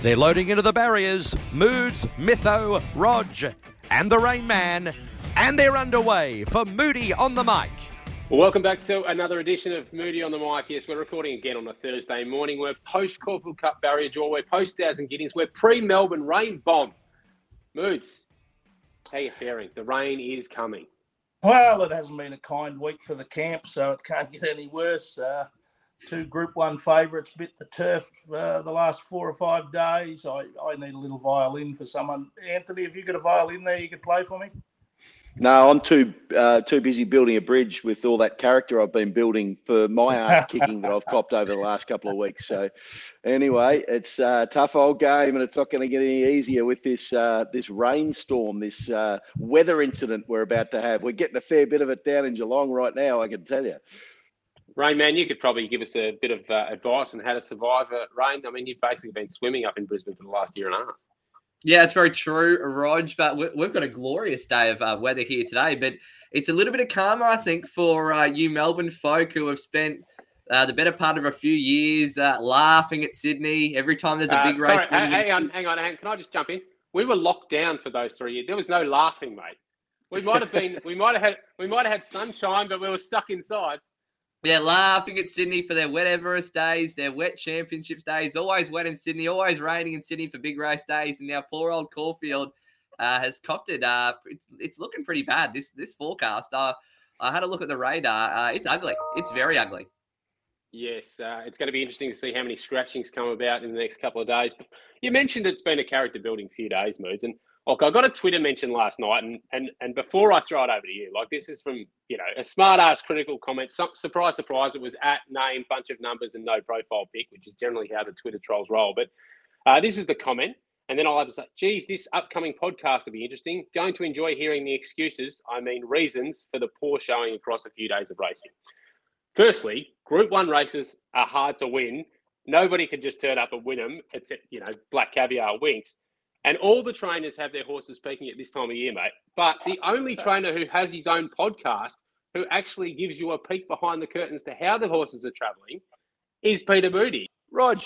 They're loading into the barriers. Moods, Mytho, Rog, and the Rain Man. And they're underway for Moody on the mic. Well, welcome back to another edition of Moody on the mic. Yes, we're recording again on a Thursday morning. We're post Caulfield Cup barrier draw. We're post Thousand Guineas. We're pre Melbourne rain bomb. Moods, how you faring? The rain is coming. Well, it hasn't been a kind week for the camp, so it can't get any worse. Uh, two Group One favourites bit the turf uh, the last four or five days. I, I need a little violin for someone. Anthony, if you got a violin there, you could play for me. No, I'm too uh, too busy building a bridge with all that character I've been building for my ass kicking that I've copped over the last couple of weeks. So, anyway, it's a tough old game, and it's not going to get any easier with this uh, this rainstorm, this uh, weather incident we're about to have. We're getting a fair bit of it down in Geelong right now. I can tell you. Rain man, you could probably give us a bit of uh, advice on how to survive rain. I mean, you've basically been swimming up in Brisbane for the last year and a half. Yeah, it's very true, Rog. But we've got a glorious day of uh, weather here today. But it's a little bit of karma, I think, for uh, you Melbourne folk who have spent uh, the better part of a few years uh, laughing at Sydney every time there's a big race. Sorry, hang on, hang on, hang on. Can I just jump in? We were locked down for those three years. There was no laughing, mate. We might have been, we might have had, we might have had sunshine, but we were stuck inside. Yeah, laughing at Sydney for their wet Everest days, their wet championships days. Always wet in Sydney, always raining in Sydney for big race days. And now poor old Caulfield uh, has copped it. Uh, it's, it's looking pretty bad, this this forecast. Uh, I had a look at the radar. Uh, it's ugly. It's very ugly. Yes, uh, it's going to be interesting to see how many scratchings come about in the next couple of days. You mentioned it's been a character building few days, Moods, and Look, I got a Twitter mention last night, and and and before I throw it over to you, like this is from you know a smart ass critical comment. Some, surprise, surprise, it was at name, bunch of numbers, and no profile pic, which is generally how the Twitter trolls roll. But uh, this was the comment, and then I'll have to say, geez, this upcoming podcast will be interesting. Going to enjoy hearing the excuses, I mean reasons for the poor showing across a few days of racing. Firstly, Group One races are hard to win. Nobody can just turn up and win them, except you know Black Caviar Winks. And all the trainers have their horses peaking at this time of year, mate. But the only trainer who has his own podcast, who actually gives you a peek behind the curtains to how the horses are travelling, is Peter Moody. Rog,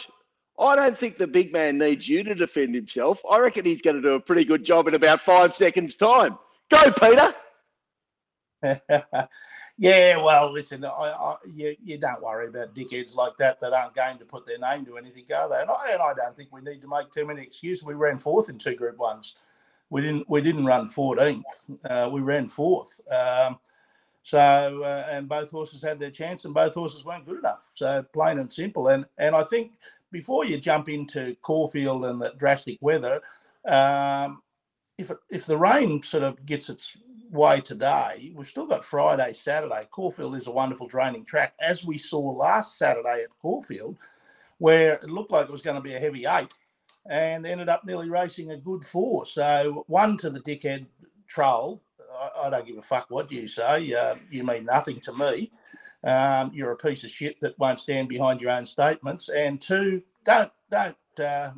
I don't think the big man needs you to defend himself. I reckon he's going to do a pretty good job in about five seconds' time. Go, Peter. Yeah, well, listen, I, I, you, you don't worry about dickheads like that that aren't going to put their name to anything, are they? And I, and I don't think we need to make too many excuses. We ran fourth in two Group Ones. We didn't. We didn't run 14th. Uh, we ran fourth. Um, so, uh, and both horses had their chance, and both horses weren't good enough. So, plain and simple. And and I think before you jump into Caulfield and the drastic weather, um, if if the rain sort of gets its way today. We've still got Friday, Saturday. Caulfield is a wonderful draining track, as we saw last Saturday at Caulfield, where it looked like it was going to be a heavy eight and ended up nearly racing a good four. So, one to the dickhead troll. I, I don't give a fuck what you say. Uh, you mean nothing to me. Um, you're a piece of shit that won't stand behind your own statements. And two, don't don't uh,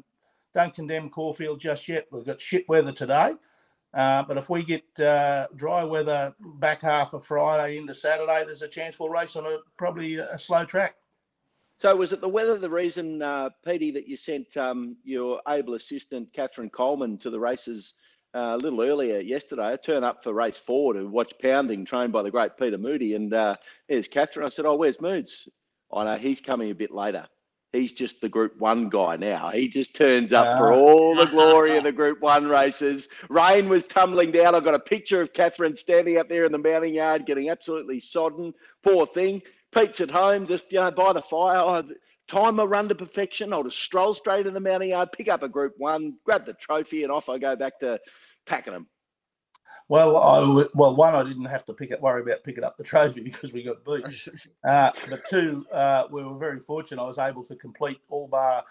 don't condemn Caulfield just yet. We've got shit weather today. Uh, but if we get uh, dry weather back half of Friday into Saturday, there's a chance we'll race on a probably a slow track. So was it the weather the reason, uh, Petey, that you sent um, your able assistant Catherine Coleman to the races uh, a little earlier yesterday? I turned up for race four to watch Pounding, trained by the great Peter Moody, and uh, there's Catherine. I said, "Oh, where's Moods?" I know he's coming a bit later he's just the Group One guy now. He just turns up for ah. all the glory of the Group One races. Rain was tumbling down. I've got a picture of Catherine standing out there in the mounting yard, getting absolutely sodden. Poor thing. Pete's at home, just you know, by the fire. Oh, time a run to perfection. I'll just stroll straight in the mounting yard, pick up a Group One, grab the trophy, and off I go back to Pakenham. Well, I well one I didn't have to pick it, worry about picking up the trophy because we got beat. Uh, but two, uh, we were very fortunate. I was able to complete all bar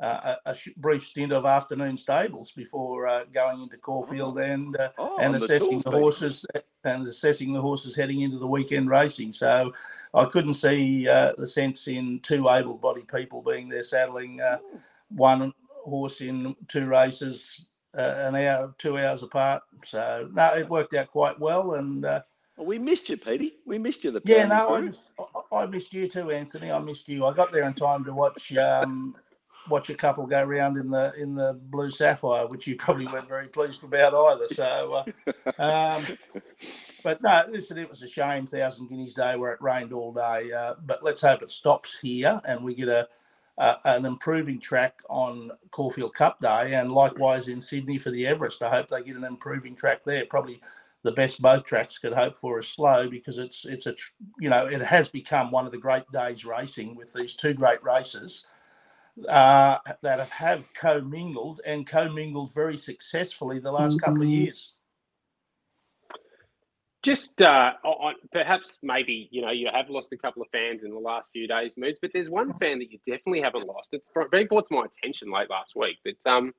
uh, a, a, brief stint of afternoon stables before uh, going into Caulfield oh. and uh, oh, and assessing the, the horses and assessing the horses heading into the weekend racing. So I couldn't see uh, the sense in two able-bodied people being there saddling one horse in two races uh, an hour, two hours apart. So no, it worked out quite well. And uh, well, we missed you, Petey. We missed you. The yeah, no, I, I, missed you too, Anthony. I missed you. I got there in time to watch um, watch a couple go round in the in the blue sapphire, which you probably weren't very pleased about either. So, uh, um, but no, listen, it was a shame, Thousand Guineas Day, where it rained all day. Uh, but let's hope it stops here and we get a, a an improving track on Caulfield Cup Day, and likewise in Sydney for the Everest. I hope they get an improving track there. Probably the best both tracks could hope for is slow because it's it's a you know it has become one of the great days racing with these two great races uh, that have, have commingled and commingled very successfully the last couple of years. Just uh, on, perhaps maybe you know you have lost a couple of fans in the last few days, moods, but there's one fan that you definitely haven't lost. It's been brought to my attention late last week that um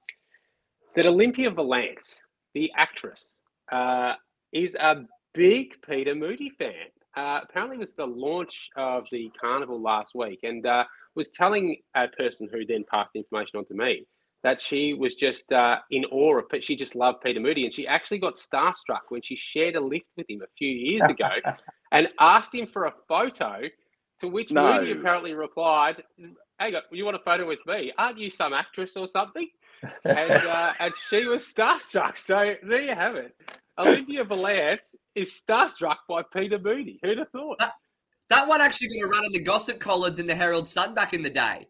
that Olympia Valance, the actress, uh, is a big Peter Moody fan. Uh, apparently, it was the launch of the carnival last week, and uh, was telling a person who then passed the information on to me that she was just uh, in awe of, but she just loved Peter Moody, and she actually got starstruck when she shared a lift with him a few years ago, and asked him for a photo. To which no. Moody apparently replied, "Hang on, you want a photo with me? Aren't you some actress or something?" and uh, and she was starstruck. So there you have it. Olympia Valance is starstruck by Peter Moody. Who'd have thought? That, that one actually got a run in the gossip columns in the Herald Sun back in the day.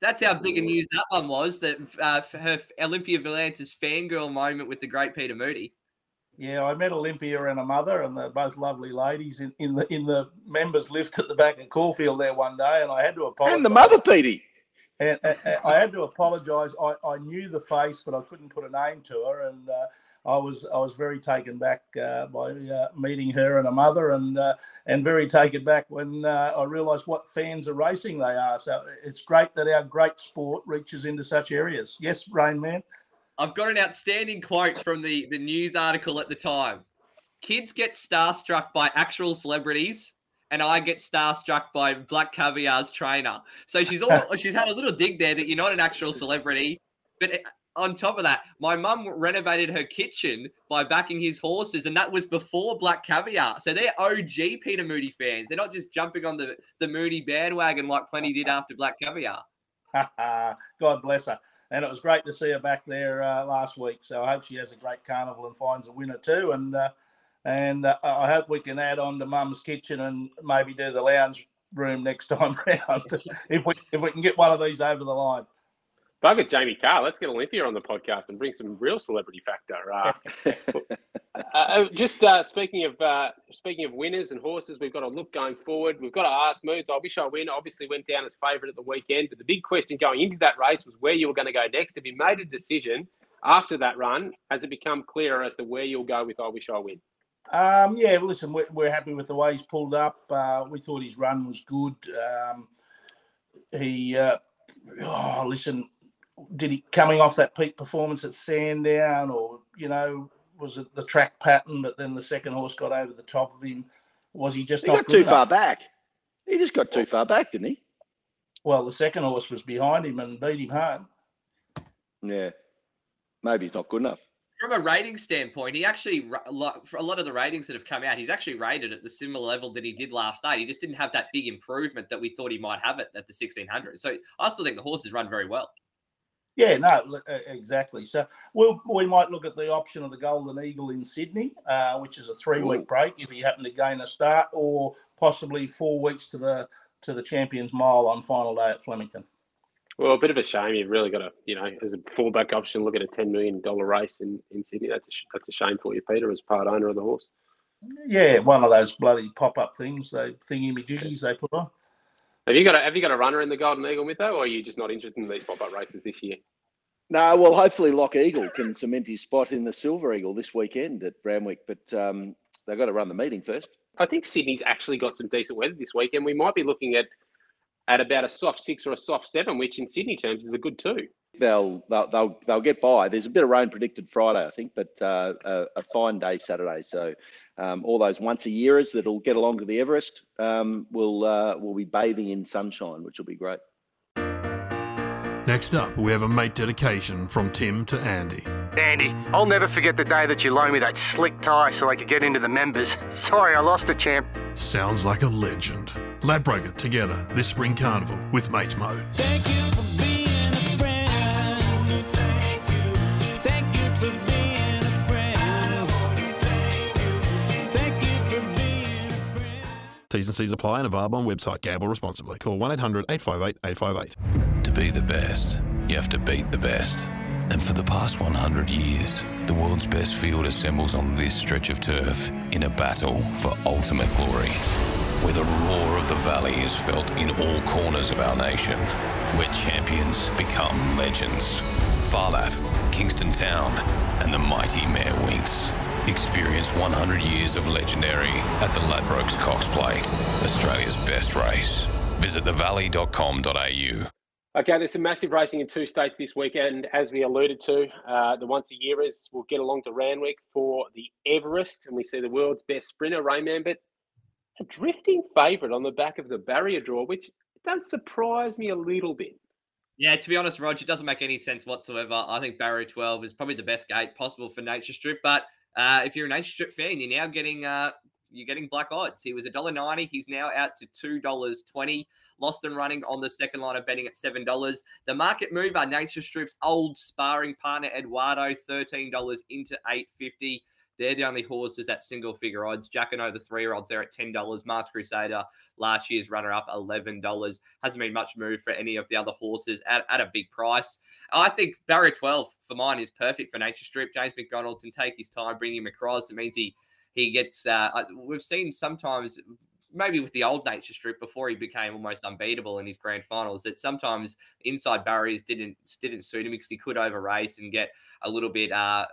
That's how big a news that one was. That uh, her Olympia Valance's fangirl moment with the great Peter Moody. Yeah, I met Olympia and her mother, and they're both lovely ladies in, in the in the members' lift at the back of Caulfield there one day, and I had to apologise. And the mother, Petey. And, and, I had to apologise. I, I knew the face, but I couldn't put a name to her, and uh, I was I was very taken back uh, by uh, meeting her and her mother, and uh, and very taken back when uh, I realised what fans of racing they are. So it's great that our great sport reaches into such areas. Yes, Rain Man. I've got an outstanding quote from the the news article at the time. Kids get starstruck by actual celebrities, and I get starstruck by Black Caviar's trainer. So she's all she's had a little dig there that you're not an actual celebrity, but on top of that, my mum renovated her kitchen by backing his horses, and that was before Black Caviar. So they're OG Peter Moody fans. They're not just jumping on the, the Moody bandwagon like plenty did after Black Caviar. God bless her. And it was great to see her back there uh, last week. So I hope she has a great carnival and finds a winner too. And uh, and uh, I hope we can add on to Mum's kitchen and maybe do the lounge room next time round if we if we can get one of these over the line. Bugger Jamie Kah. Let's get Olympia on the podcast and bring some real celebrity factor. Uh, uh, uh, just uh, speaking of uh, speaking of winners and horses, we've got to look going forward. We've got to ask Moods. I wish I win. Obviously, went down as favourite at the weekend, but the big question going into that race was where you were going to go next. Have you made a decision after that run? Has it become clearer as to where you'll go with I wish I win? Um, yeah, listen, we're, we're, happy with the way he's pulled up. Uh, we thought his run was good. Um, he, uh, oh, listen, did he coming off that peak performance at Sandown, or you know, was it the track pattern? But then the second horse got over the top of him. Was he just he got too enough? far back? He just got too far back, didn't he? Well, the second horse was behind him and beat him home. Yeah, maybe he's not good enough. From a rating standpoint, he actually for a lot of the ratings that have come out, he's actually rated at the similar level that he did last night. He just didn't have that big improvement that we thought he might have it at the 1600. So I still think the horse has run very well. Yeah, no, exactly. So we'll, we might look at the option of the Golden Eagle in Sydney, uh, which is a three-week break if he happened to gain a start, or possibly four weeks to the to the Champions Mile on final day at Flemington. Well, a bit of a shame. You've really got to, you know, as a fallback option, look at a ten million dollar race in, in Sydney. That's a, that's a shame for you, Peter, as part owner of the horse. Yeah, one of those bloody pop up things, they thingy jiggies they put on. Have you got a Have you got a runner in the Golden Eagle Mytho, or are you just not interested in these pop up races this year? No, well, hopefully Lock Eagle can cement his spot in the Silver Eagle this weekend at Randwick, but um, they've got to run the meeting first. I think Sydney's actually got some decent weather this weekend. We might be looking at at about a soft six or a soft seven, which in Sydney terms is a good two. They'll they'll they'll, they'll get by. There's a bit of rain predicted Friday, I think, but uh, a, a, fine day Saturday. So um, all those once a yearers that'll get along to the Everest um, will uh, will be bathing in sunshine, which will be great. Next up, we have a mate dedication from Tim to Andy. Andy, I'll never forget the day that you loaned me that slick tie so I could get into the members. Sorry, I lost it, champ. Sounds like a legend. Ladbrogger together this spring carnival with Mates Mode. Thank you for being a friend. Thank you. Thank you for being a friend. Thank you for being a friend. T's and C's apply and available on website. Gamble responsibly. Call 1 800 858 858. To be the best, you have to beat the best. And for the past 100 years, the world's best field assembles on this stretch of turf in a battle for ultimate glory. Where the roar of the valley is felt in all corners of our nation. Where champions become legends. Phar Lap, Kingston Town, and the mighty mare Winks. Experience 100 years of legendary at the Ladbrokes Cox Plate, Australia's best race. Visit thevalley.com.au. Okay, there's some massive racing in two states this weekend, as we alluded to. Uh, the once a yearers will get along to Randwick for the Everest, and we see the world's best sprinter, Rayman, but a drifting favourite on the back of the barrier draw, which does surprise me a little bit. Yeah, to be honest, Roger, it doesn't make any sense whatsoever. I think barrier 12 is probably the best gate possible for Nature Strip, but uh, if you're a Nature Strip fan, you're now getting uh, you're getting black odds. He was $1.90. He's now out to $2.20. Lost and running on the second line of betting at $7. The market mover, Nature Strip's old sparring partner, Eduardo, $13 into 850 they're the only horses at single figure odds. Jacquinot, the three year olds, there at $10. Masked Crusader, last year's runner up, $11. Hasn't been much move for any of the other horses at, at a big price. I think barrier 12 for mine is perfect for Nature Strip. James McDonald can take his time, bring him across. It means he he gets. Uh, we've seen sometimes maybe with the old nature strip before he became almost unbeatable in his grand finals that sometimes inside barriers didn't didn't suit him because he could over race and get a little bit uh,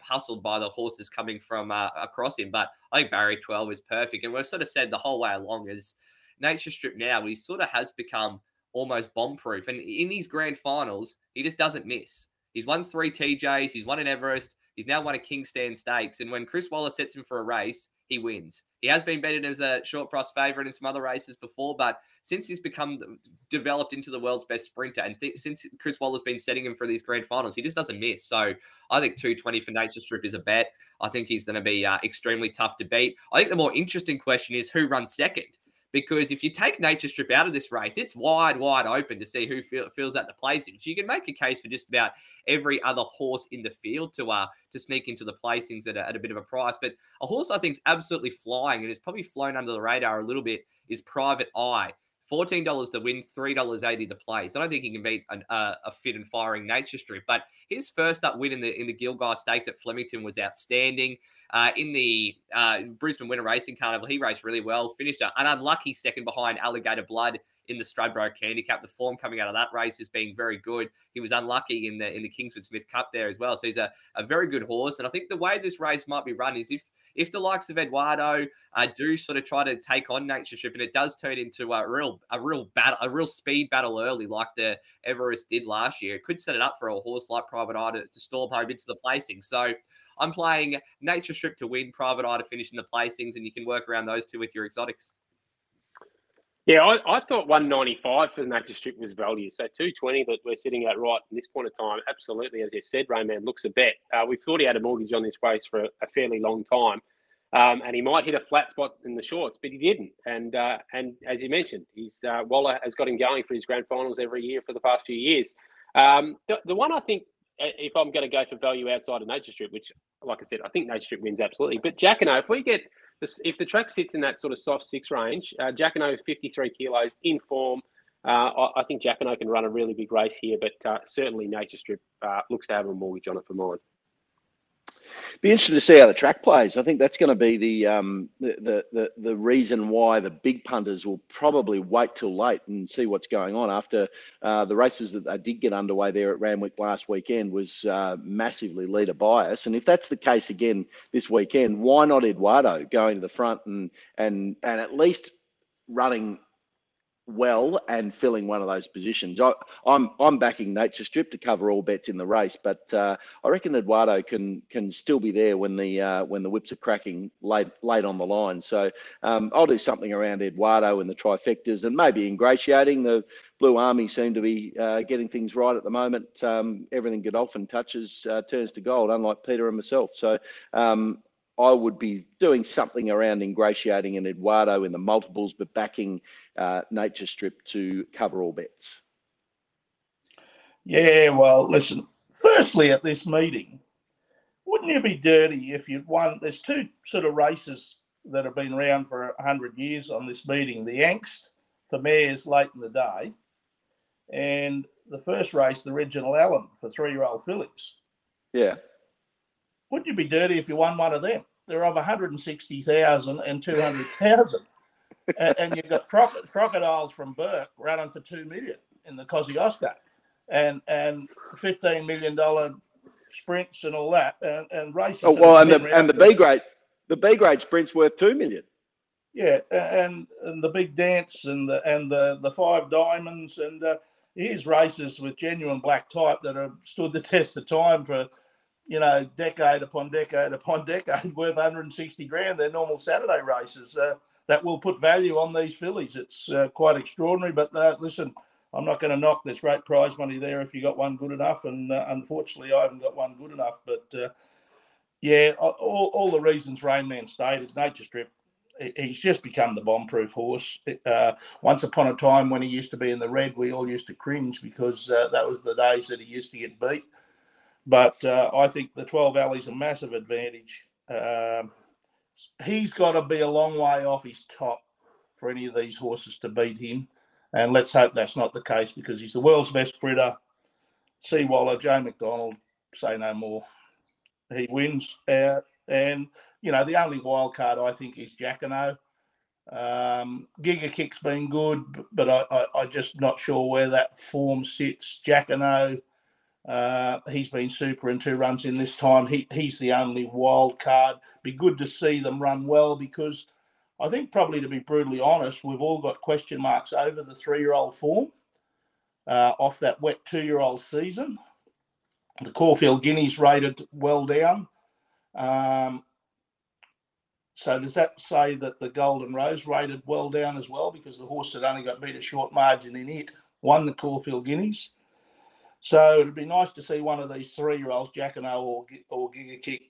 hustled by the horses coming from uh, across him. But i think barrier 12 is perfect. And we've sort of said the whole way along is nature strip now he sort of has become almost bomb proof and in these grand finals he just doesn't miss. He's won three tjs he's won an everest He's now won a King's Stand Stakes. And when Chris Waller sets him for a race, he wins. He has been betted as a short price favourite in some other races before, but since he's become developed into the world's best sprinter, and th- since Chris Waller's been setting him for these grand finals, he just doesn't miss. So I think 220 for Nature Strip is a bet. I think he's going to be uh, extremely tough to beat. I think the more interesting question is who runs second because if you take Nature Strip out of this race, it's wide, wide open to see who feel, fills out the placings. You can make a case for just about every other horse in the field to uh to sneak into the placings at a, at a bit of a price. But a horse I think is absolutely flying and has probably flown under the radar a little bit is Private Eye. Fourteen dollars to win, three dollars eighty to play. So I don't think he can beat an, uh, a fit and firing Nature Strip. But his first up win in the in the Gilgai Stakes at Flemington was outstanding. Uh, in the uh, Brisbane Winter Racing Carnival, he raced really well. Finished an unlucky second behind Alligator Blood in the Stradbroke Handicap. The form coming out of that race is being very good. He was unlucky in the in the Kingsford Smith Cup there as well. So he's a, a very good horse. And I think the way this race might be run is if if the likes of Eduardo uh, do sort of try to take on Nature Strip, and it does turn into a real a real battle, a real speed battle early, like the Everest did last year, it could set it up for a horse like Private Eye to, to storm home into the placing. So. I'm playing Nature Strip to win, Private Eye to finish in the placings, and you can work around those two with your exotics. Yeah, I, I thought 195 for the Nature Strip was value. So 220 that we're sitting at right in this point of time, absolutely, as you said, Rayman looks a bet. Uh, we've thought he had a mortgage on this race for a, a fairly long time. Um, and he might hit a flat spot in the shorts, but he didn't. And uh, and as you mentioned, he's uh, Waller has got him going for his grand finals every year for the past few years. Um, the, the one I think, if I'm going to go for value outside of Nature Strip, which, like I said, I think Nature Strip wins absolutely. But Jacquinot, if we get if the track sits in that sort of soft six range, uh, Jacquinot 53 kilos in form. Uh, I, think Jacquinot can run a really big race here, but uh, certainly Nature Strip uh, looks to have a mortgage on it for mine. Be interested to see how the track plays. I think that's going to be the, um, the, the the reason why the big punters will probably wait till late and see what's going on after uh, the races that they did get underway there at Randwick last weekend was uh, massively leader bias. And if that's the case again this weekend, why not Eduardo going to the front and and and at least running well and filling one of those positions. I, am I'm, I'm backing Nature Strip to cover all bets in the race, but uh, I reckon Eduardo can can still be there when the uh, when the whips are cracking late late on the line. So um, I'll do something around Eduardo and the trifectas and maybe ingratiating the Blue Army seem to be uh, getting things right at the moment. Um, everything Godolphin touches uh, turns to gold, unlike Peter and myself. So um, I would be doing something around ingratiating an Eduardo in the multiples, but backing uh, Nature Strip to cover all bets. Yeah, well, listen. Firstly, at this meeting, wouldn't you be dirty if you'd won? There's two sort of races that have been around for 100 years on this meeting, the angst for mares late in the day, and the first race, the Reginald Allen for three year old fillies. Yeah. Wouldn't you be dirty if you won one of them? They're of 160,000 and 200,000. and, and you've got croc- crocodiles from Bourke running for 2 million in the Kosciuszko and and $15 million sprints and all that and, and races. Oh well, have and the and the B grade, the B grade sprint's worth two million. Yeah, and and the big dance and the and the the five diamonds and uh, here's races with genuine black type that have stood the test of time for you know decade upon decade upon decade worth 160 grand. They're normal Saturday races uh, that will put value on these fillies. It's uh, quite extraordinary. But uh, listen, I'm not going to knock this great prize money there if you got one good enough. And uh, unfortunately, I haven't got one good enough. But uh, yeah, all, all the reasons Rainman stated, Nature Strip he's just become the bomb-proof horse. Uh, once upon a time, when he used to be in the red, we all used to cringe because uh, that was the days that he used to get beat. But uh, I think the 12 Alley's a massive advantage. Um, he's got to be a long way off his top for any of these horses to beat him. And let's hope that's not the case because he's the world's best sprinter. Seawaller, Joe McDonald, say no more. He wins. out. and you know, the only wild card I think is Jacquinot. Um, Giga Kick's been good, but I, I, I just not sure where that form sits. Jacquinot, uh, he's been super in two runs in this time. He he's the only wild card. Be good to see them run well because I think probably to be brutally honest, we've all got question marks over the three-year-old form uh, off that wet two-year-old season. The Caulfield Guineas rated well down. Um, so does that say that the Golden Rose rated well down as well because the horse that only got beat a short margin in it won the Caulfield Guineas? So it'd be nice to see one of these three-year-olds, Jacquinot or Gi- or Giga Kick,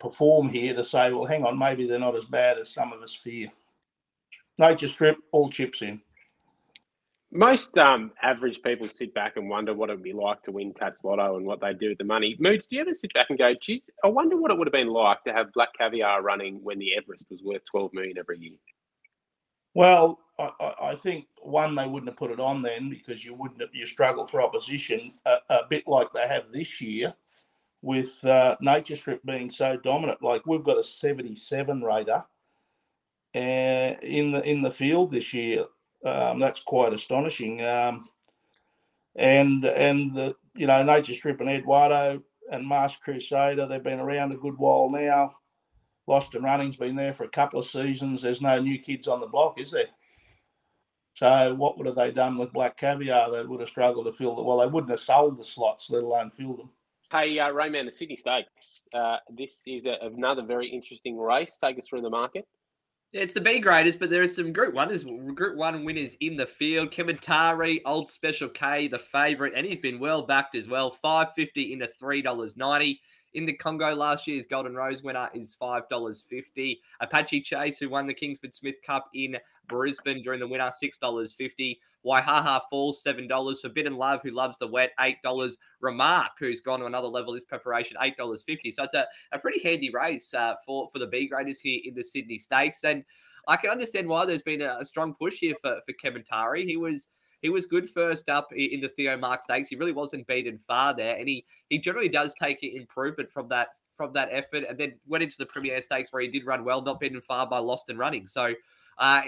perform here to say, well, hang on, maybe they're not as bad as some of us fear. Nature Strip, all chips in. Most um, average people sit back and wonder what it would be like to win Tats Lotto and what they'd do with the money. Moods, do you ever sit back and go, geez, I wonder what it would have been like to have Black Caviar running when the Everest was worth 12 million every year? Well, I, I, think one they wouldn't have put it on then because you wouldn't have, you struggle for opposition a, a bit like they have this year with uh, Nature Strip being so dominant. Like we've got a 77 rater uh, in the in the field this year. Um, that's quite astonishing. Um, and and the you know Nature Strip and Eduardo and Masked Crusader they've been around a good while now. Lost and Running's been there for a couple of seasons. There's no new kids on the block, is there? So what would have they done with Black Caviar? They would have struggled to fill the well. They wouldn't have sold the slots, let alone fill them. Hey, uh, Rayman, the Sydney Stakes. Uh, this is a, another very interesting race. Take us through the market. Yeah, it's the B graders, but there are some Group One Group One winners in the field. Kementari, Old Special K, the favourite, and he's been well backed as well. Five fifty into three dollars ninety. In the Congo last year's Golden Rose winner is five dollars fifty. Apache Chase, who won the Kingsford Smith Cup in Brisbane during the winter, six dollars fifty. Waihaha Falls, seven dollars. Forbidden Love, who loves the wet, eight dollars. Remark, who's gone to another level this preparation, eight dollars fifty. So it's a, a pretty handy race uh, for for the B graders here in the Sydney Stakes, and I can understand why there's been a, a strong push here for for Kementari. He was he was good first up in the Theo Marks Stakes. He really wasn't beaten far there, and he he generally does take improvement from that from that effort, and then went into the Premier Stakes where he did run well, not beaten far by Lost and Running. So. Uh,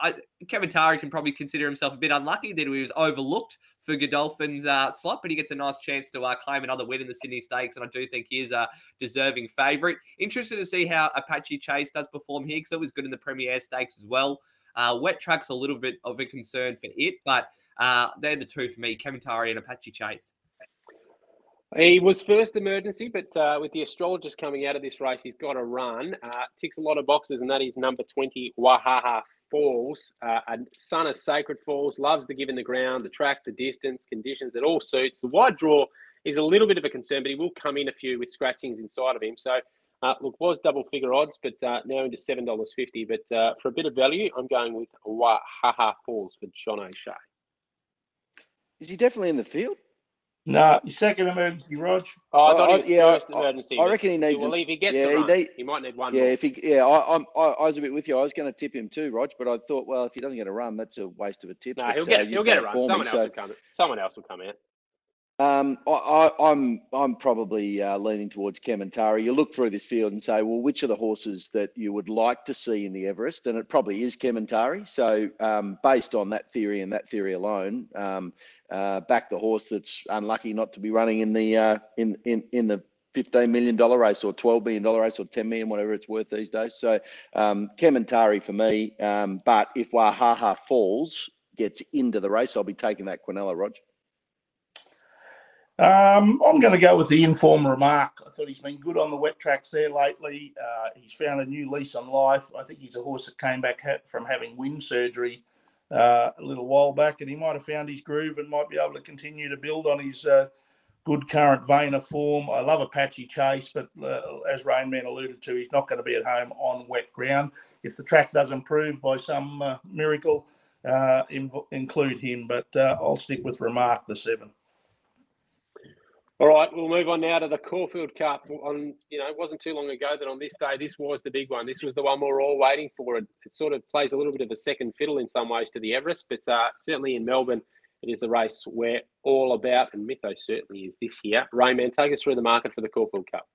I, Kementari can probably consider himself a bit unlucky that he was overlooked for Godolphin's uh, slot, but he gets a nice chance to uh, claim another win in the Sydney Stakes, and I do think he is a deserving favourite. Interested to see how Apache Chase does perform here because it was good in the Premier Stakes as well. Uh, wet track's a little bit of a concern for it, but uh, they're the two for me: Kementari and Apache Chase. He was first emergency, but uh, with the astrologist coming out of this race, he's got a run. Uh, ticks a lot of boxes, and that is number 20, Wahaha Falls. Uh, a son of Sacred Falls, loves the give in the ground, the track, the distance, conditions, it all suits. The wide draw is a little bit of a concern, but he will come in a few with scratchings inside of him. So, uh, look, was double figure odds, but uh, now into $7.50. But uh, for a bit of value, I'm going with Wahaha Falls for John O'Shea. Is he definitely in the field? No, second emergency, Rog. Oh, I thought I- he was yeah, first I- emergency. I but- reckon he needs Well, if he gets yeah, a he need- he might need one Yeah, more. if he, yeah, I, I'm, I, I was a bit with you. I was going to tip him too, Rog, but I thought, well, if he doesn't get a run, that's a waste of a tip. No, but, he'll uh, get you've he'll get a run. for me, Someone else so- will come. Someone else will come out. Um, I, I, I'm I'm probably uh, leaning towards Kementari. You look through this field and say, well, which are the horses that you would like to see in the Everest? And it probably is Kementari. So um, based on that theory and that theory alone, um, uh, back the horse that's unlucky not to be running in the uh, in in in the. $15 million race or $12 million race or 10 million, whatever it's worth these days. So, um, Kementari for me. Um, but if Wahaha Falls gets into the race, I'll be taking that Quinella, Rog. Um, I'm going to go with the inform remark. I thought he's been good on the wet tracks there lately. Uh, he's found a new lease on life. I think he's a horse that came back ha- from having wind surgery uh, a little while back, and he might have found his groove and might be able to continue to build on his uh, good current vein of form. I love Apache Chase, but uh, as Rainman alluded to, he's not going to be at home on wet ground. If the track does improve by some uh, miracle, uh, inv- include him. But I'll stick with remark the seven. All right, we'll move on now to the Caulfield Cup. On you know, it wasn't too long ago that on this day, this was the big one. This was the one we we're all waiting for. It, it sort of plays a little bit of a second fiddle in some ways to the Everest, but uh, certainly in Melbourne, it is the race we're all about, and Mytho certainly is this year. Rayman, take us through the market for the Caulfield Cup.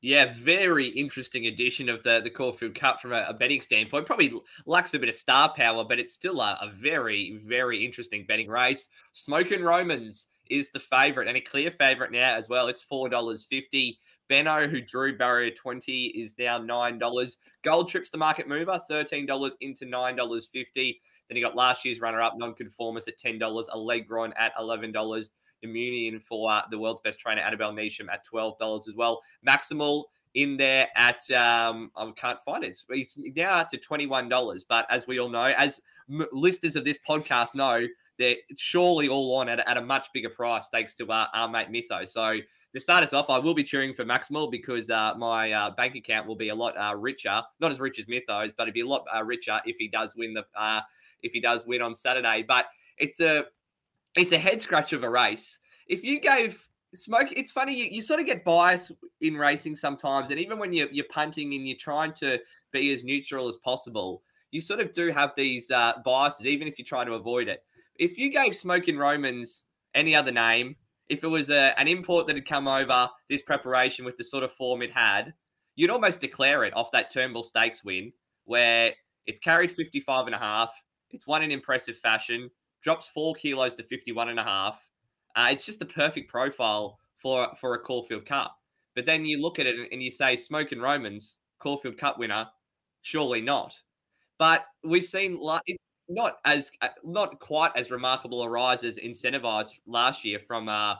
Yeah, very interesting edition of the the Caulfield Cup from a, a betting standpoint. Probably lacks a bit of star power, but it's still a, a very, very interesting betting race. Smoking Romans is the favourite and a clear favourite now as well. It's four dollars fifty. Benno, who drew barrier twenty, is now nine dollars. Gold Trip's the market mover, thirteen dollars into nine dollars fifty. Then you got last year's runner-up, Nonconformist, at ten dollars. Allegron at eleven dollars. Numerian for uh, the world's best trainer, Annabel Neasham, at twelve dollars as well. Maximal in there at um, I can't find it. It's now up to twenty one dollars. But as we all know, as m- listeners of this podcast know, they're surely all on at, a- at a much bigger price thanks to uh, our mate Mytho. So to start us off, I will be cheering for Maximal because uh, my uh, bank account will be a lot uh, richer. Not as rich as Mythos, but it'd be a lot uh, richer if he does win the uh, if he does win on Saturday. But it's a it's a head scratch of a race. If you gave smoke, it's funny you, you sort of get bias in racing sometimes, and even when you're, you're punting and you're trying to be as neutral as possible, you sort of do have these biases, even if you try to avoid it. If you gave Smoking Romans any other name, if it was a, an import that had come over this preparation with the sort of form it had, you'd almost declare it off that Turnbull Stakes win, where it's carried 55 and a half, it's won in impressive fashion, drops four kilos to 51 and a half. Uh, it's just a perfect profile for for a Caulfield Cup. But then you look at it and you say, Smoking Romans, Caulfield Cup winner, surely not. But we've seen like not as uh, not quite as remarkable a rise as Incentivise last year from uh,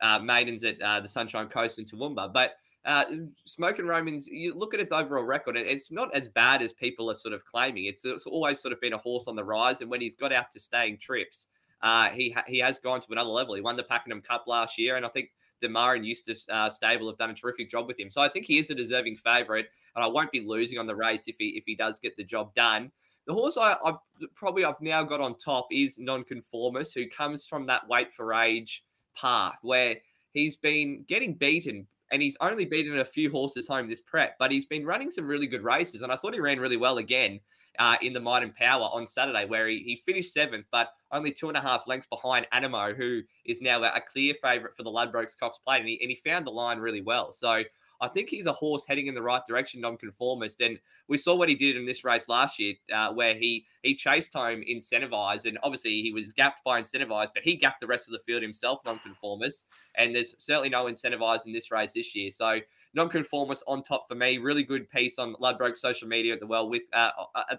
uh, maidens at uh, the Sunshine Coast and Toowoomba. But uh, Smoking Romans, you look at its overall record, and it's not as bad as people are sort of claiming. It's, it's always sort of been a horse on the rise, and when he's got out to staying trips, uh, he ha- he has gone to another level. He won the Pakenham Cup last year, and I think the and Eustace uh, stable have done a terrific job with him. So I think he is a deserving favourite, and I won't be losing on the race if he if he does get the job done. The horse I, I probably I've now got on top is Nonconformist, who comes from that wait for age path where he's been getting beaten and he's only beaten a few horses home this prep, but he's been running some really good races. And I thought he ran really well again uh, in the Might and Power on Saturday, where he, he finished seventh, but only two and a half lengths behind Anamoe, who is now a, clear favourite for the Ladbrokes Cox Plate. And he, and he found the line really well. So I think he's a horse heading in the right direction, nonconformist. And we saw what he did in this race last year, uh, where he he chased home Incentivise, and obviously he was gapped by Incentivise, but he gapped the rest of the field himself, nonconformist. And there's certainly no Incentivise in this race this year. So nonconformist on top for me. Really good piece on Ladbroke social media at the well with uh,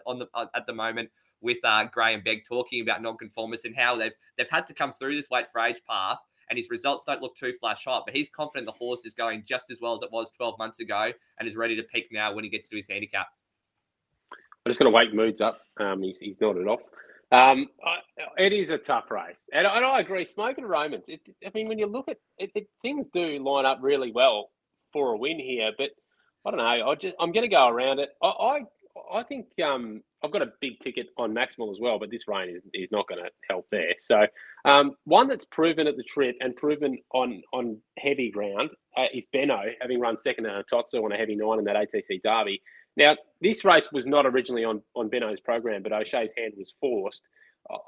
on the at the moment with uh, Grahame Begg talking about nonconformists and how they've they've had to come through this wait for age path and his results don't look too flash hot, but he's confident the horse is going just as well as it was 12 months ago and is ready to peak now when he gets to his handicap. I'm just going to wake moods up. Um, he's, he's nodded off. Um, I, it is a tough race, and, and I agree. Smoking Romans. It, I mean, when you look at it, it, things do line up really well for a win here. But I don't know. I just I'm going to go around it. I I, I think um, I've got a big ticket on Maximal as well, but this rain is, is not going to help there. So um, one that's proven at the trip and proven on on heavy ground uh, is Benno, having run second in a Totsu on a heavy nine in that ATC Derby. Now this race was not originally on on Benno's program, but O'Shea's hand was forced.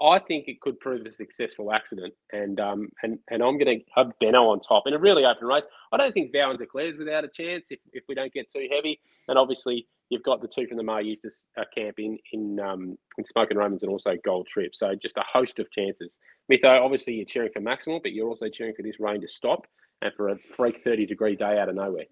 I think it could prove a successful accident, and um, and and I'm going to have Benno on top in a really open race. I don't think Vow and Declare's without a chance if, if we don't get too heavy, and obviously you've got the two from the Eustace uh, camp in in um, in Smokin' Romans and also Gold Trip. So just a host of chances. Mytho, obviously you're cheering for Maximal, but you're also cheering for this rain to stop and for a freak 30 degree day out of nowhere.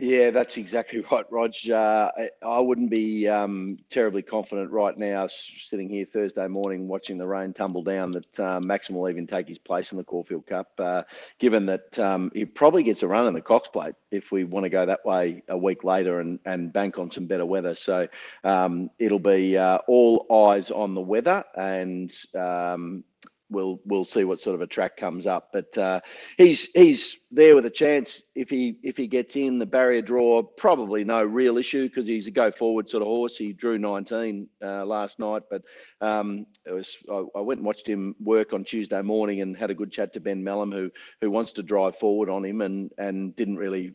Yeah, that's exactly right, Rog. Uh, I wouldn't be um, terribly confident right now, sitting here Thursday morning watching the rain tumble down, that uh, Maximal will even take his place in the Caulfield Cup, uh, given that um, he probably gets a run in the Cox Plate if we want to go that way a week later and, and bank on some better weather. So um, it'll be uh, all eyes on the weather and um, we'll we'll see what sort of a track comes up. But uh, he's he's there with a chance if he if he gets in the barrier draw. Probably no real issue because he's a go forward sort of horse. He drew 19 uh, last night, but um, it was I, I, went and watched him work on Tuesday morning and had a good chat to Ben Melham who who wants to drive forward on him and and didn't really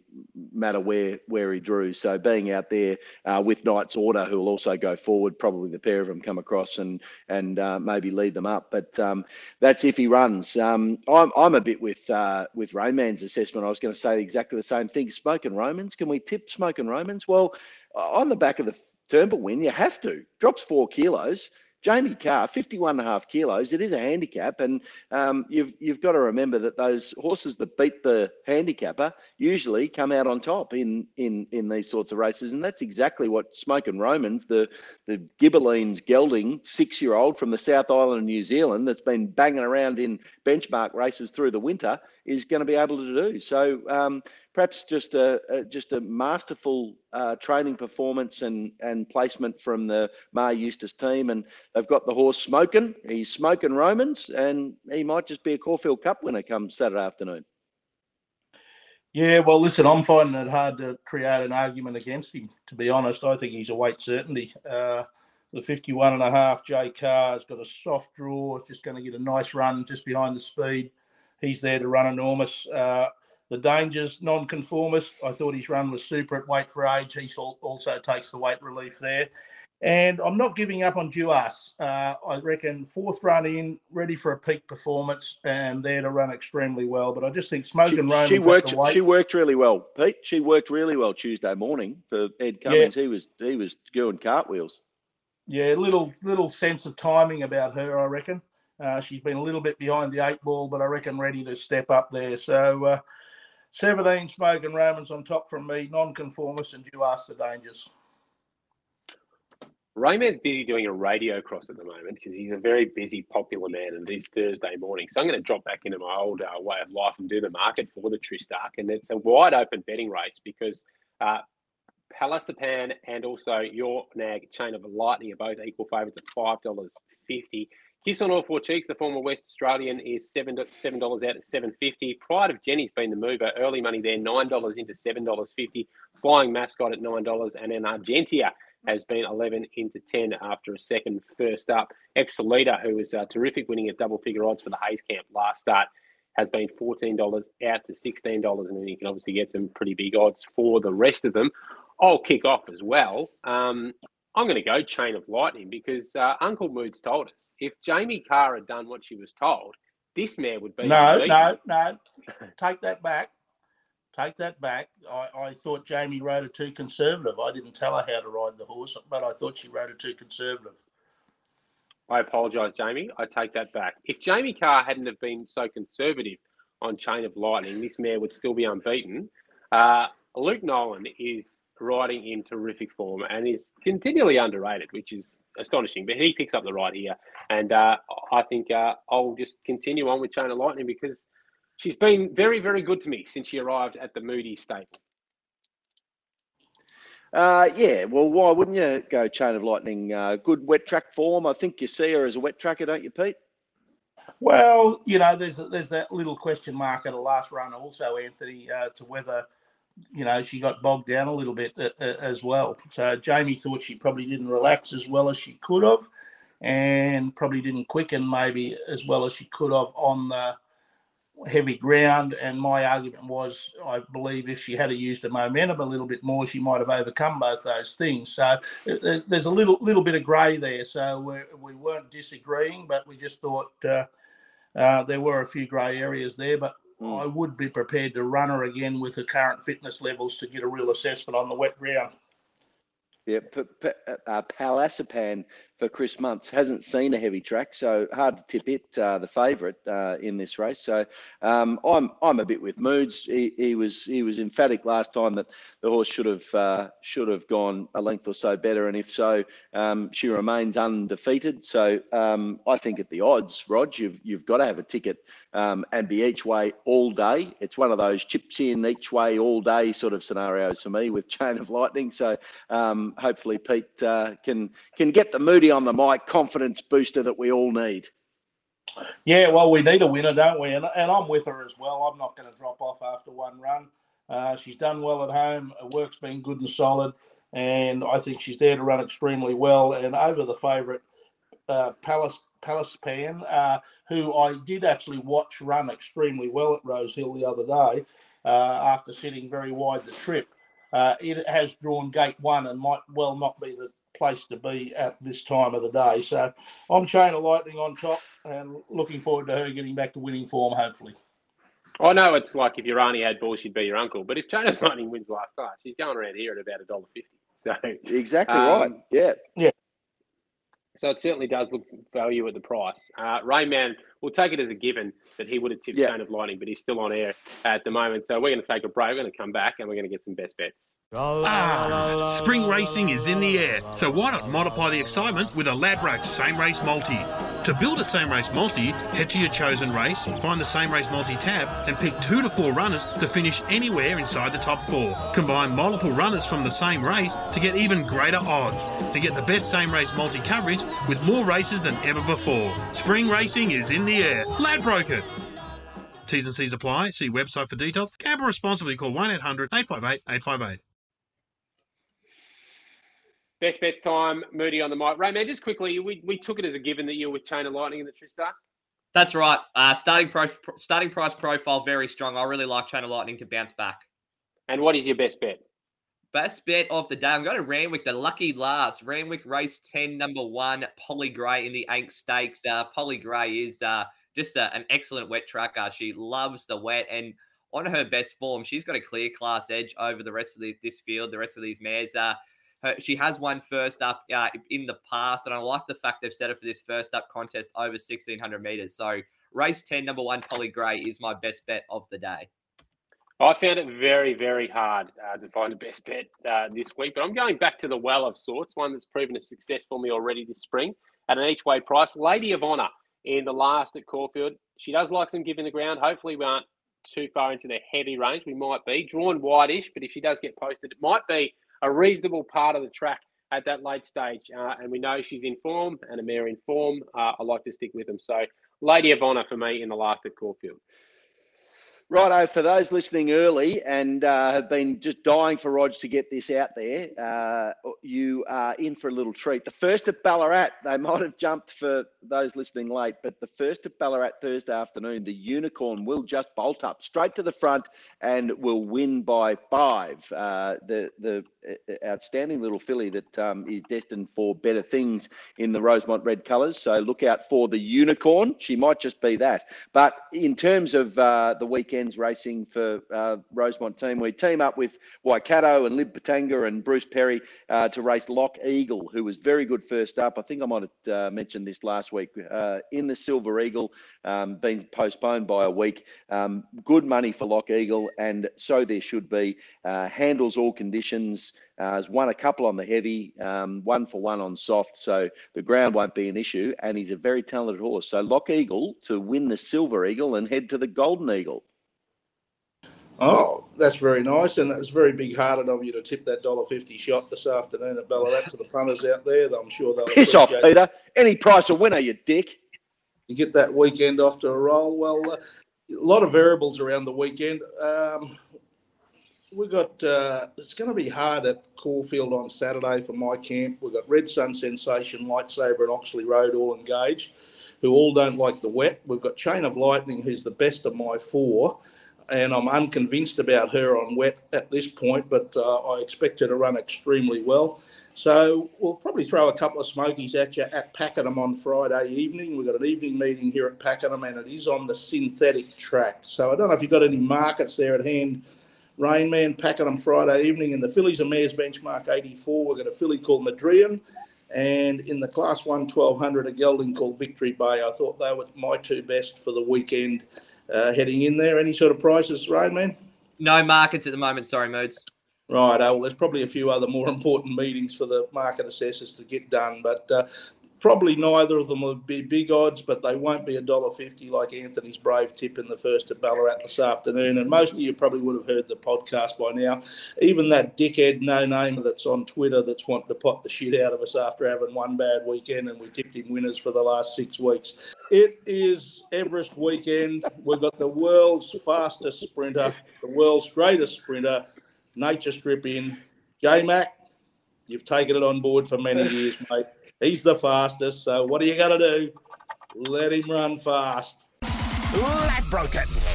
matter where where he drew. So being out there uh, with Knight's Order, who will also go forward, probably the pair of them come across and and uh, maybe lead them up. But um, that's if he runs. Um, I'm, I'm a bit with uh, with Roman's assessment. I was going to say exactly the same thing. Smokin' Romans. Can we tip Smokin' Romans? Well, on the back of the Turnbull win, you have to. Drops four kilos. Jamie Kah, 51 and a half kilos. It is a handicap, and um, you've you've got to remember that those horses that beat the handicapper usually come out on top in in in these sorts of races, and that's exactly what Smokin' Romans, the the Gibberlines gelding six year old from the South Island of New Zealand that's been banging around in benchmark races through the winter, is going to be able to do. So. Um, perhaps just a, a just a masterful uh, training performance and and placement from the Maher Eustace team, and they've got the horse smoking. He's smoking Romans, and he might just be a Caulfield Cup winner come Saturday afternoon. Yeah, well, listen, I'm finding it hard to create an argument against him. To be honest, I think he's a weight certainty. Uh, the 51 and a half J Kah has got a soft draw. It's just going to get a nice run just behind the speed. He's there to run enormous. Uh, the dangers, non-conformist. I thought his run was super at weight for age. He also takes the weight relief there. And I'm not giving up on Duas. Uh, I reckon fourth run in, ready for a peak performance, and there to run extremely well. But I just think Smoke she, and Roman. She worked. She worked really well, Pete. She worked really well Tuesday morning for Ed Cummings. Yeah. He was he was doing cartwheels. Yeah, little little sense of timing about her, I reckon. Uh, she's been a little bit behind the eight ball, but I reckon ready to step up there. So uh, 17 smoking Romans on top from me, non-conformist, and you ask the dangers. Rayman's busy doing a radio cross at the moment because he's a very busy, popular man, and it is Thursday morning. So I'm going to drop back into my old uh, way of life and do the market for the Tristarc, and it's a wide open betting race because uh, and also your nag Chain of Lightning are both equal favourites at five dollars fifty. Kiss on all four cheeks, the former West Australian is seven dollars out at seven fifty. Pride of Jenny's been the mover. Early money there, nine dollars into seven dollars fifty. Flying Mascot at nine dollars, and then Argentia has been eleven into ten after a second first up. Excelita, who was uh, terrific, winning at double figure odds for the Hayes Camp last start, has been fourteen dollars out to sixteen dollars, and then you can obviously get some pretty big odds for the rest of them. I'll kick off as well. Um, I'm going to go chain of lightning because uh, Uncle Moods told us if Jamie Kah had done what she was told, this mare would be. No, no, no. Take that back. Take that back. I, I thought Jamie rode her too conservative. I didn't tell her how to ride the horse, but I thought she rode her too conservative. I apologise, Jamie. I take that back. If Jamie Kah hadn't have been so conservative on Chain of Lightning, this mare would still be unbeaten. Uh, Luke Nolan is riding in terrific form and is continually underrated, which is astonishing. But he picks up the ride here, and uh, I think uh, I'll just continue on with Chain of Lightning because she's been very, very good to me since she arrived at the Moody stable. Uh, yeah, well, why wouldn't you go Chain of Lightning? Uh, good wet track form. I think you see her as a wet tracker, don't you, Pete? Well, you know, there's there's that little question mark at a last run also, Anthony, uh, to whether you know, she got bogged down a little bit uh, uh, as well. So Jamie thought she probably didn't relax as well as she could have, and probably didn't quicken maybe as well as she could have on the heavy ground. And my argument was, I believe if she had used the momentum a little bit more, she might have overcome both those things. So uh, there's a little little bit of grey there. So we're, we weren't disagreeing, but we just thought uh, uh, there were a few grey areas there. But mm. I would be prepared to run her again with the current fitness levels to get a real assessment on the wet ground. Yeah, P- P- uh, Palasapan for Chris Munce hasn't seen a heavy track, so hard to tip it uh, the favourite uh, in this race. So um, I'm I'm a bit with moods. He, he, was he was emphatic last time that the horse should have uh, should have gone a length or so better, and if so, um, she remains undefeated. So um, I think at the odds, Rog, you've you've got to have a ticket um, and be each way all day. It's one of those chips in each way all day sort of scenarios for me with Chain of Lightning. So um, hopefully Pete uh, can can get the on the mic confidence booster that we all need. Yeah, well, we need a winner, don't we? And, and I'm with her as well. I'm not going to drop off after one run. Uh, she's done well at home. Her work's been good and solid, and I think she's there to run extremely well. And over the favourite, uh, Palace Palace Pan, uh, who I did actually watch run extremely well at Rosehill the other day uh, after sitting very wide the trip. Uh, it has drawn gate one and might well not be the place to be at this time of the day. So I'm Chain of Lightning on top and looking forward to her getting back to winning form, hopefully. I know it's like if your auntie had balls, she'd be your uncle. But if Chain of Lightning wins last night, she's going around here at about a dollar fifty. So exactly um, right. Yeah. Yeah. So it certainly does look value at the price. Uh, Rayman, we'll take it as a given that he would have tipped yeah. Chain of Lightning, but he's still on air at the moment. So we're going to take a break. We're going to come back and we're going to get some best bets. Ah, spring racing is in the air, so why not multiply the excitement with a Ladbrokes same race multi? To build a same race multi, head to your chosen race, find the same race multi tab, and pick two to four runners to finish anywhere inside the top four. Combine multiple runners from the same race to get even greater odds, and get the best same race multi coverage with more races than ever before. Spring racing is in the air. Ladbroke it! T's and C's apply. See website for details. Gamble responsibly. Call 1 800 858 858. Best bets time, Moody on the mic. Ray, man, just quickly, we, we took it as a given that you're with Chain of Lightning in the Tristarc. That's right. Uh, starting price, starting price profile very strong. I really like Chain of Lightning to bounce back. And what is your best bet? Best bet of the day. I'm going to Randwick, the lucky last. Randwick race 10, number one, Polly Gray in the Aink Stakes. Uh, Polly Gray is uh, just a, an excellent wet tracker. She loves the wet and on her best form, she's got a clear class edge over the rest of the, this field, the rest of these mares. Uh, her, she has won first up uh, in the past, and I like the fact they've set her for this first up contest over 1600 meters. So race 10, number one, Polly Gray is my best bet of the day. I found it very, very hard uh, to find a best bet uh, this week, but I'm going back to the well of sorts, one that's proven a success for me already this spring at an each way price. Lady of Honor in the last at Caulfield. She does like some giving the ground. Hopefully, we aren't too far into the heavy range. We might be drawn wide-ish, but if she does get posted, it might be a reasonable part of the track at that late stage. Uh, and we know she's in form and a mare in form. Uh, I like to stick with them. So, Lady of Honour for me in the last at Caulfield. Righto, for those listening early and uh, have been just dying for Rog to get this out there, uh, you are in for a little treat. The first at Ballarat, they might have jumped for those listening late, but the first at Ballarat Thursday afternoon, the Unicorn will just bolt up straight to the front and will win by five. Uh, the the uh, outstanding little filly that um, is destined for better things in the Rosemont red colours. So look out for the Unicorn. She might just be that. But in terms of uh, the weekend weekends racing for uh, Rosemont team. We team up with Waikato and Lib Petagna and Bruce Perry uh, to race Lock Eagle, who was very good first up. I think I might have uh, mentioned this last week. Uh, in the Silver Eagle, um, being postponed by a week. Um, good money for Lock Eagle, and so there should be. Uh, handles all conditions. Uh, has won a couple on the heavy, um, one for one on soft, so the ground won't be an issue. And he's a very talented horse. So Lock Eagle to win the Silver Eagle and head to the Golden Eagle. Oh, that's very nice, and it's very big-hearted of you to tip that dollar fifty shot this afternoon at Ballarat to the punters out there. I'm sure they'll piss off, Peter. Any price a winner, you dick. You get that weekend off to a roll. Well, uh, a lot of variables around the weekend. Um, we've got uh, it's going to be hard at Caulfield on Saturday for my camp. We've got Red Sun Sensation, Lightsaber, and Oxley Road all engaged, who all don't like the wet. We've got Chain of Lightning, who's the best of my four, and I'm unconvinced about her on wet at this point, but uh, I expect her to run extremely well. So we'll probably throw a couple of smokies at you at Pakenham on Friday evening. We've got an evening meeting here at Pakenham, and it is on the synthetic track. So I don't know if you've got any markets there at hand. Rainman Pakenham Friday evening in the fillies and mares benchmark 84. We've got a filly called Madrian, and in the Class 1 1200, a gelding called Victory Bay. I thought they were my two best for the weekend uh, heading in there. Any sort of prices, Rainman? No markets at the moment. Sorry, Moods. Right. Uh, well, there's probably a few other more important meetings for the market assessors to get done, but uh, probably neither of them will be big odds, but they won't be a dollar fifty like Anthony's brave tip in the first at Ballarat this afternoon. And most of you probably would have heard the podcast by now. Even that dickhead no name that's on Twitter that's wanting to pot the shit out of us after having one bad weekend, and we tipped him winners for the last six weeks. It is Everest weekend. We've got the world's fastest sprinter, the world's greatest sprinter nature strip in. J Mac, you've taken it on board for many years, mate. He's the fastest. So what are you going to do? Let him run fast. Ladbroke it.